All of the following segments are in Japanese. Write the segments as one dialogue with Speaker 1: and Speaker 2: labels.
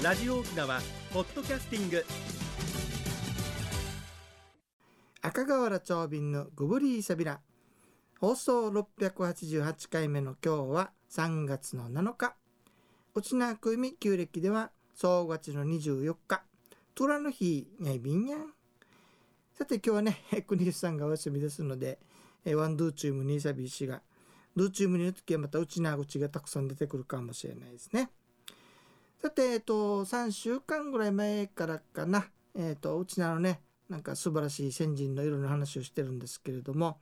Speaker 1: ラジオ沖縄ポッドキャスティング。
Speaker 2: 赤瓦長瓶のグブリーサビラ放送688回目の今日は3月の7日。内縄久美旧暦では総月の24日。虎の日にゃいびんやん。さて今日はね国吉さんがお休みですのでえワンドゥーチームニーサビー氏が。ドゥーチームにの時はまた内縄口がたくさん出てくるかもしれないですね。さて、えっと、3週間ぐらい前からかな、えっと、うちなのね、なんか素晴らしい先人のいろんな話をしてるんですけれども、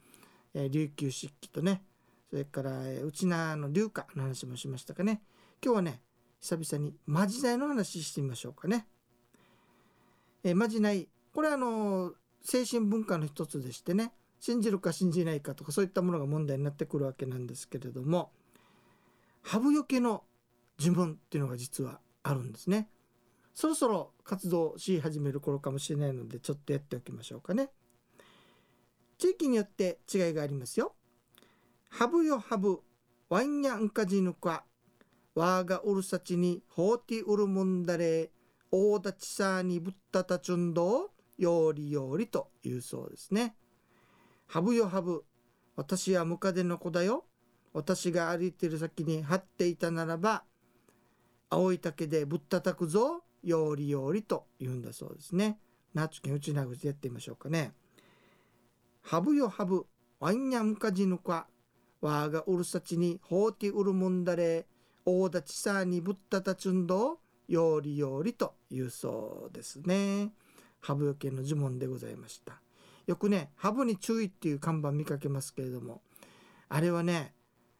Speaker 2: えー、琉球漆器とね、それから、えー、うちなの龍華の話もしましたかね。今日はね、久々にまじないの話してみましょうかね。えー、まじない、これはあの精神文化の一つでしてね、信じるか信じないかとかそういったものが問題になってくるわけなんですけれども、ハブよけの呪文っていうのが実はあるんですね。そろそろ活動し始める頃かもしれないのでちょっとやっておきましょうかね。地域によって違いがありますよ。ハブよハブワンヤンカジヌカワーガウルサチにホーティウルムンダレ大立ちさにぶったたちゅんどよりよりというそうですね。ハブよハブ私はムカデの子だよ。私が歩いている先に張っていたならば青い竹でぶったたくぞよりよりと言うんだそうですね。なつけうちなぐちやってみましょうかね。ハブよハブ、ワンニャンカジヌカ、わがうるさちにほうてうるもんだれ、大立ちさにぶったたちゅんどよりよりと言うそうですね。ハブよけの呪文でございました。よくね、ハブに注意っていう看板見かけますけれども、あれはね、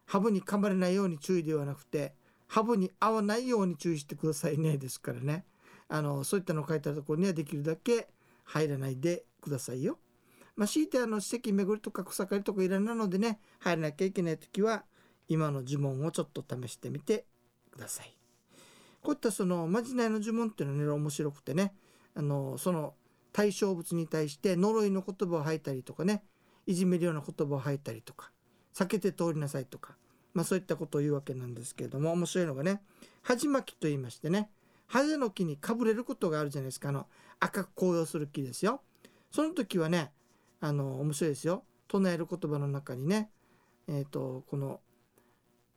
Speaker 2: ハブに噛まれないように注意ではなくて、ハブに合わないように注意してくださいねですからねあのそういったのを書いてあるところにはできるだけ入らないでくださいよ。まあ、強いてあの史跡巡りとか草刈りとかいらないのでね入らなきゃいけない時は今の呪文をちょっと試してみてください。こういったそのまじないの呪文っていうのはね面白くてねあのその対象物に対して呪いの言葉を吐いたりとかねいじめるような言葉を吐いたりとか避けて通りなさいとかまあ、そういったことを言うわけなんですけれども面白いのがね恥巻きと言いましてねハゼの木にかぶれることがあるじゃないですか。あの赤く紅葉する木ですよ。その時はねあの面白いですよ。唱える言葉の中にねえっ、ー、とこの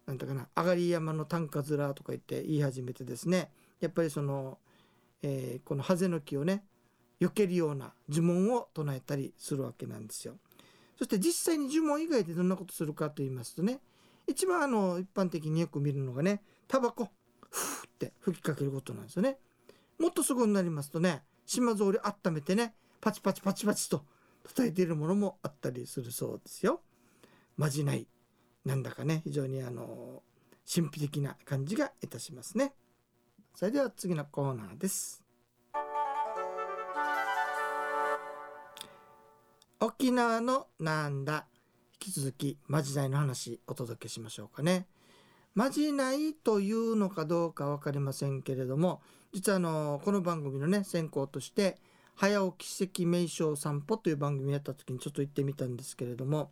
Speaker 2: なんだかな上がり山の短歌面とか言って言い始めてですねやっぱりその、えー、このハゼの木をね避けるような呪文を唱えたりするわけなんですよ。そして実際に呪文以外でどんなことするかと言いますとね一番あの一般的によく見るのがねタバコ。ふーって吹きかけることなんですよね。もっとすごいになりますとね島ぞうり温めてねパチパチパチパチと叩いているものもあったりするそうですよ。まじない。なんだかね非常にあの神秘的な感じがいたしますね。それでは次のコーナーです。沖縄のなんだ？き続きまじないの話お届けしましょうかね。まじないというのかどうか分かりませんけれども実はあのこの番組のね先行として「早起き奇跡名称散歩」という番組やった時にちょっと行ってみたんですけれども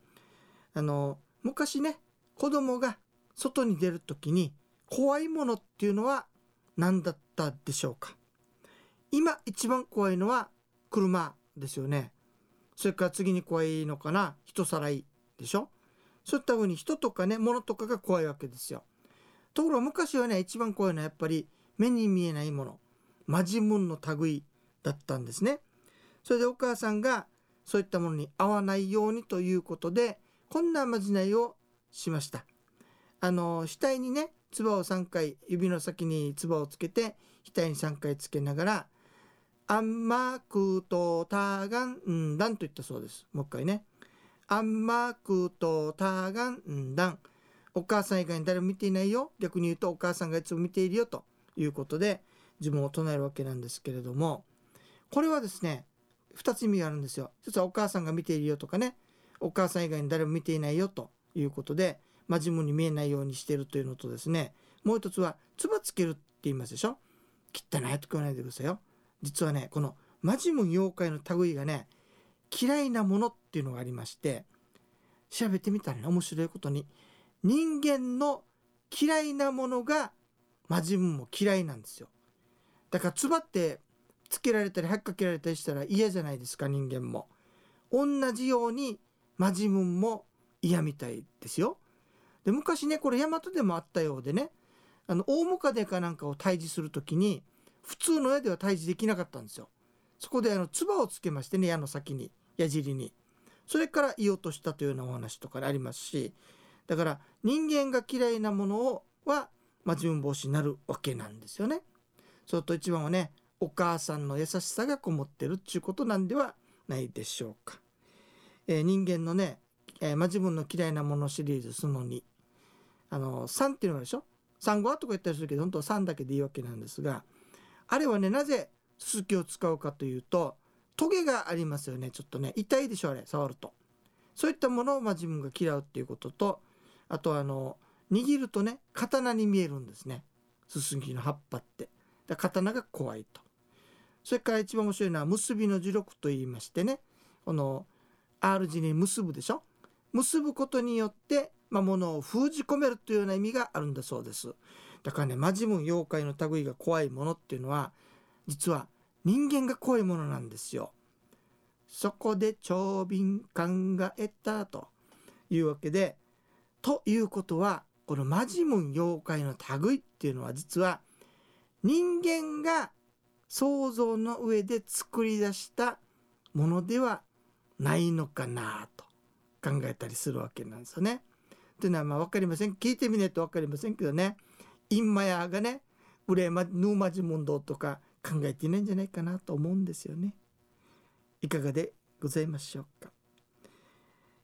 Speaker 2: あの昔ね子供が外に出る時に怖いものっていうのは何だったでしょうか今一番怖いのは車ですよねそれから次に怖いのかな人さらいでしょ？そういった風に人とかね物とかが怖いわけですよ。ところが昔はね一番怖いのはやっぱり目に見えないもの。マジムンの類だったんですね。それでお母さんがそういったものに合わないようにということでこんなまじないをしました。あの額にね唾を3回指の先に唾をつけて額に3回つけながら「あんまくとたがんんだん」と言ったそうです。もう一回ね。あんまくとたがんだん。お母さん以外に誰も見ていないよ。逆に言うとお母さんがいつも見ているよということで自分を唱えるわけなんですけれども、これはですね、2つ意味があるんですよ。一つはお母さんが見ているよとかね、お母さん以外に誰も見ていないよということで、まあ、自分に見えないようにしてるというのとですね、もう一つは、つばつけるって言いますでしょ汚いと言わないでくださいよ。実はね、このマジム妖怪の類がね、嫌いなものっていうのがありまして調べてみたらね面白いことに人間の嫌いなものがマジムも嫌いなんですよ。だからつばってつけられたりはっかけられたりしたら嫌じゃないですか人間も。同じようにマジムンも嫌みたいですよ。で昔ねこれ大和でもあったようでねあの大ムカデかなんかを退治する時に普通の矢では退治できなかったんですよ。そこであの唾をつけましてね矢の先に。矢尻にそれから言おうとしたというようなお話とかありますしだから人間が嫌いなものをはまあ、自分防止になるわけなんですよね。それと一番はねお母さんの優しさがこもってるっちゅうことなんではないでしょうか。えー、人間のね、えーまあ、自分の嫌いなものシリーズその2あの3っていうのがでしょ？産後はとか言ったりするけど本当は3だけでいいわけなんですがあれはねなぜすすきを使うかというとトゲがありますよねちょっとね。痛いでしょあれ。触ると。そういったものをまあ自分が嫌うっていうこととあとあの握るとね刀に見えるんですね。すすぎの葉っぱって。だ刀が怖いと。それから一番面白いのは結びの呪力と言いましてね。この R 字に結ぶでしょ？結ぶことによって、まあ、物を封じ込めるというような意味があるんだそうです。だからねマジムン妖怪の類が怖いものっていうのは実は人間が怖いものなんですよ。そこで長瓶考えたというわけでということはこのマジムン妖怪の類っていうのは実は人間が想像の上で作り出したものではないのかなと考えたりするわけなんですよね。というのはまあ分かりません。聞いてみないと分かりませんけどね。インマヤがねウレマヌーマジムンドとか考えていないんじゃないかなと思うんですよね。いかがでございましょうか。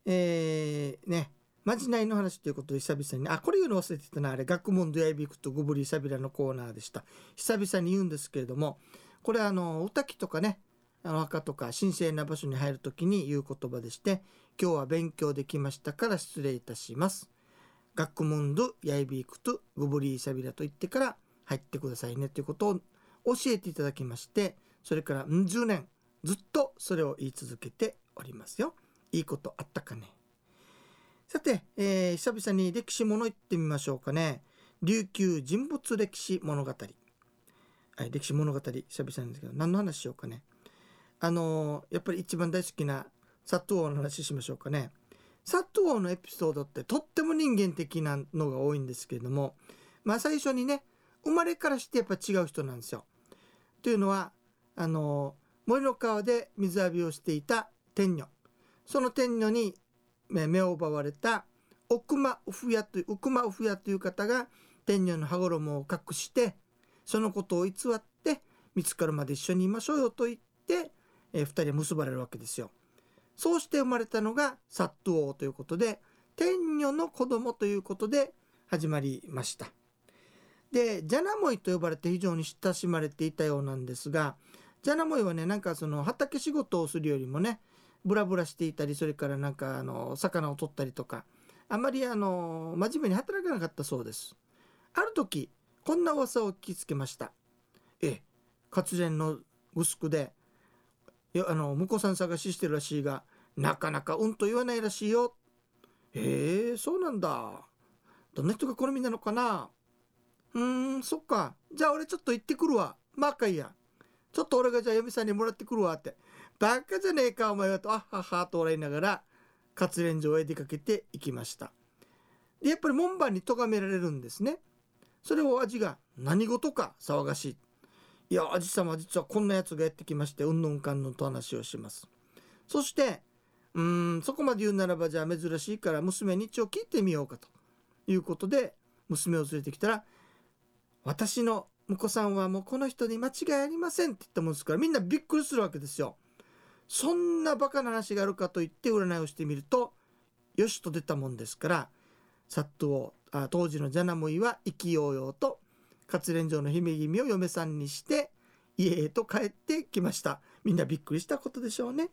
Speaker 2: えー、ねまじないの話ということで久々に、あ、これ言うの忘れてたな、あれ、学問ドヤイビクとゴブリーサビラのコーナーでした。久々に言うんですけれども、これあの、歌きとかね、あの墓とか神聖な場所に入るときに言う言葉でして、今日は勉強できましたから失礼いたします。学問ドヤイビクとゴブリーサビラと言ってから入ってくださいねということを教えていただきまして、それから10年ずっとそれを言い続けておりますよ。いいことあったかね。さて、えー、久々に歴史もの行ってみましょうかね。琉球人物歴史物語。はい、歴史物語、久々なんですけど、何の話しようかね。あのー、やっぱり一番大好きな薩藤王の話しましょうかね。薩藤王のエピソードってとっても人間的なのが多いんですけれども、まあ最初にね、生まれからしてやっぱ違う人なんですよ。というのは、あの、森の川で水浴びをしていた天女。その天女に目を奪われた奥間ウフヤという奥間ウフヤという方が天女の羽衣を隠してそのことを偽って見つかるまで一緒にいましょうよと言って、えー、2人は結ばれるわけですよ。そうして生まれたのがサット王ということで天女の子供ということで始まりました。でジャナモイと呼ばれて非常に親しまれていたようなんですがジャナモイはねなんかその畑仕事をするよりもねブラブラしていたりそれからなんかあの魚を取ったりとかあまりあの真面目に働かなかったそうです。ある時こんな噂を聞きつけました。ええ活連のグスクでいやあの婿さん探ししてるらしいがなかなかうんと言わないらしいよ。へえそうなんだ。どんな人が好みなのかな。うーんそっか。じゃあ俺ちょっと行ってくるわ。まあかいや。ちょっと俺がじゃあ嫁さんにもらってくるわって。バカじゃねえかお前はと。あっはっはと笑いながら活連城へ出かけていきました。でやっぱり門番に咎められるんですね。それを味が何事か騒がしい。いや味様実はこんなやつがやってきましてうんぬんかんぬんと話をします。そしてうんそこまで言うならばじゃあ珍しいから娘に一応聞いてみようかと。いうことで娘を連れてきたら私の婿さんはもうこの人に間違いありませんって言ったもんですからみんなびっくりするわけですよ。そんなバカな話があるかと言って占いをしてみるとよしと出たもんですからサットをあ当時のジャナムイは意気揚々と活連城の姫君を嫁さんにして家へと帰ってきました。みんなびっくりしたことでしょうね。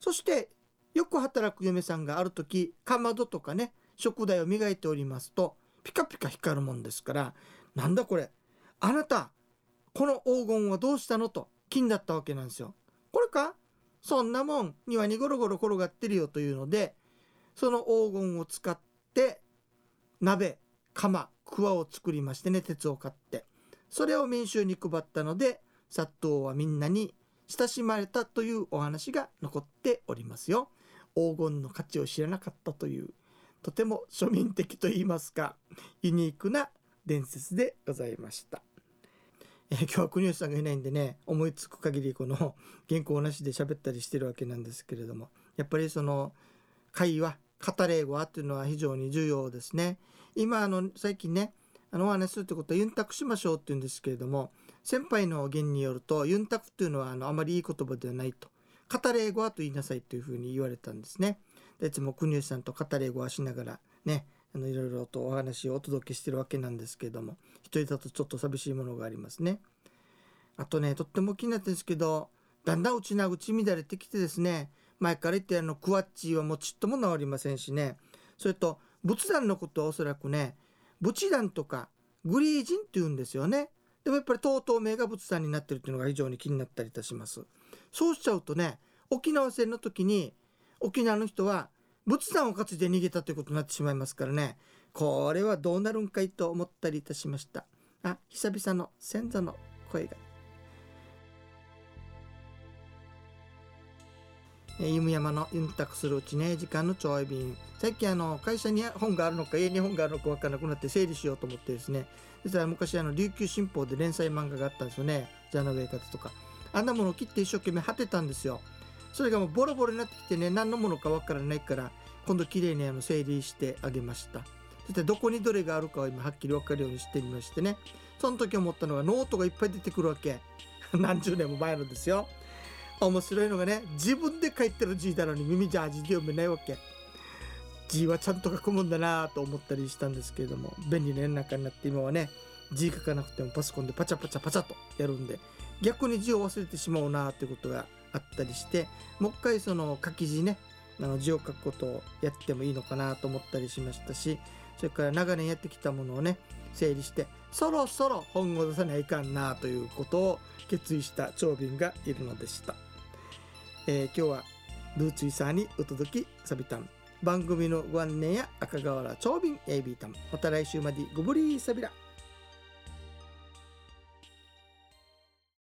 Speaker 2: そしてよく働く嫁さんがある時かまどとかね食材を磨いておりますとピカピカ光るもんですからなんだこれ？あなたこの黄金はどうしたの？と気になったわけなんですよ。これか？そんなもん庭にゴロゴロ転がってるよというのでその黄金を使って鍋釜桑を作りましてね鉄を買って。それを民衆に配ったので殺到はみんなに親しまれたというお話が残っておりますよ。黄金の価値を知らなかったというとても庶民的と言いますかユニークな伝説でございました。えー、今日は国吉さんがいないんでね思いつく限りこの原稿なしで喋ったりしてるわけなんですけれどもやっぱりその会話語れ語っていうのは非常に重要ですね。今あの最近ねあのお話しするってことはユンタクしましょうって言うんですけれども先輩の言によるとユンタクっていうのはあのあまりいい言葉ではないと語れ語話と言いなさいというふうに言われたんですね。でいつも国吉さんと語れ語話しながらねあのいろいろとお話をお届けしてるわけなんですけども一人だとちょっと寂しいものがありますね。あとねとっても気になってるんですけどだんだん内な口乱れてきてですね前から言ってあのクワッチーはもうちっとも治りませんしね。それと仏壇のことはおそらくね仏壇とかグリージンって言うんですよね。でもやっぱりとうとう名が仏壇になってるっていうのが非常に気になったりいたします。そうしちゃうとね沖縄戦の時に沖縄の人は仏壇を担いで逃げたということになってしまいますからね。これはどうなるんかいと思ったりいたしました。あ久々の先祖の声が。弓山のユンタクするうちね時間のちょい便。最近あの会社に本があるのか家に本があるのか分からなくなって整理しようと思ってですね。実は昔あの琉球新報で連載漫画があったんですよね。ジャナウェイカツとか。あんなものを切って一生懸命果てたんですよ。それがもうボロボロになってきてね何のものか分からないから今度綺麗にあの整理してあげました。そしてどこにどれがあるかを今はっきり分かるようにしてみましてね。その時思ったのがノートがいっぱい出てくるわけ。何十年も前のですよ。面白いのがね自分で書いてる字なのにミミズ字で読めないわけ。字はちゃんと書くもんだなと思ったりしたんですけれども便利な世の中になって今はね字書かなくてもパソコンでパチャパチャパチャとやるんで逆に字を忘れてしまうなってことがあったりしてもう一回その書き字ねあの字を書くことをやってもいいのかなと思ったりしましたしそれから長年やってきたものをね整理してそろそろ本を出さないかんなということを決意した長瓶がいるのでした。えー、今日はルーツイサーにお届きサビタン。番組のご案内や赤瓦長瓶 AB タンまた来週までごぶりーサビラ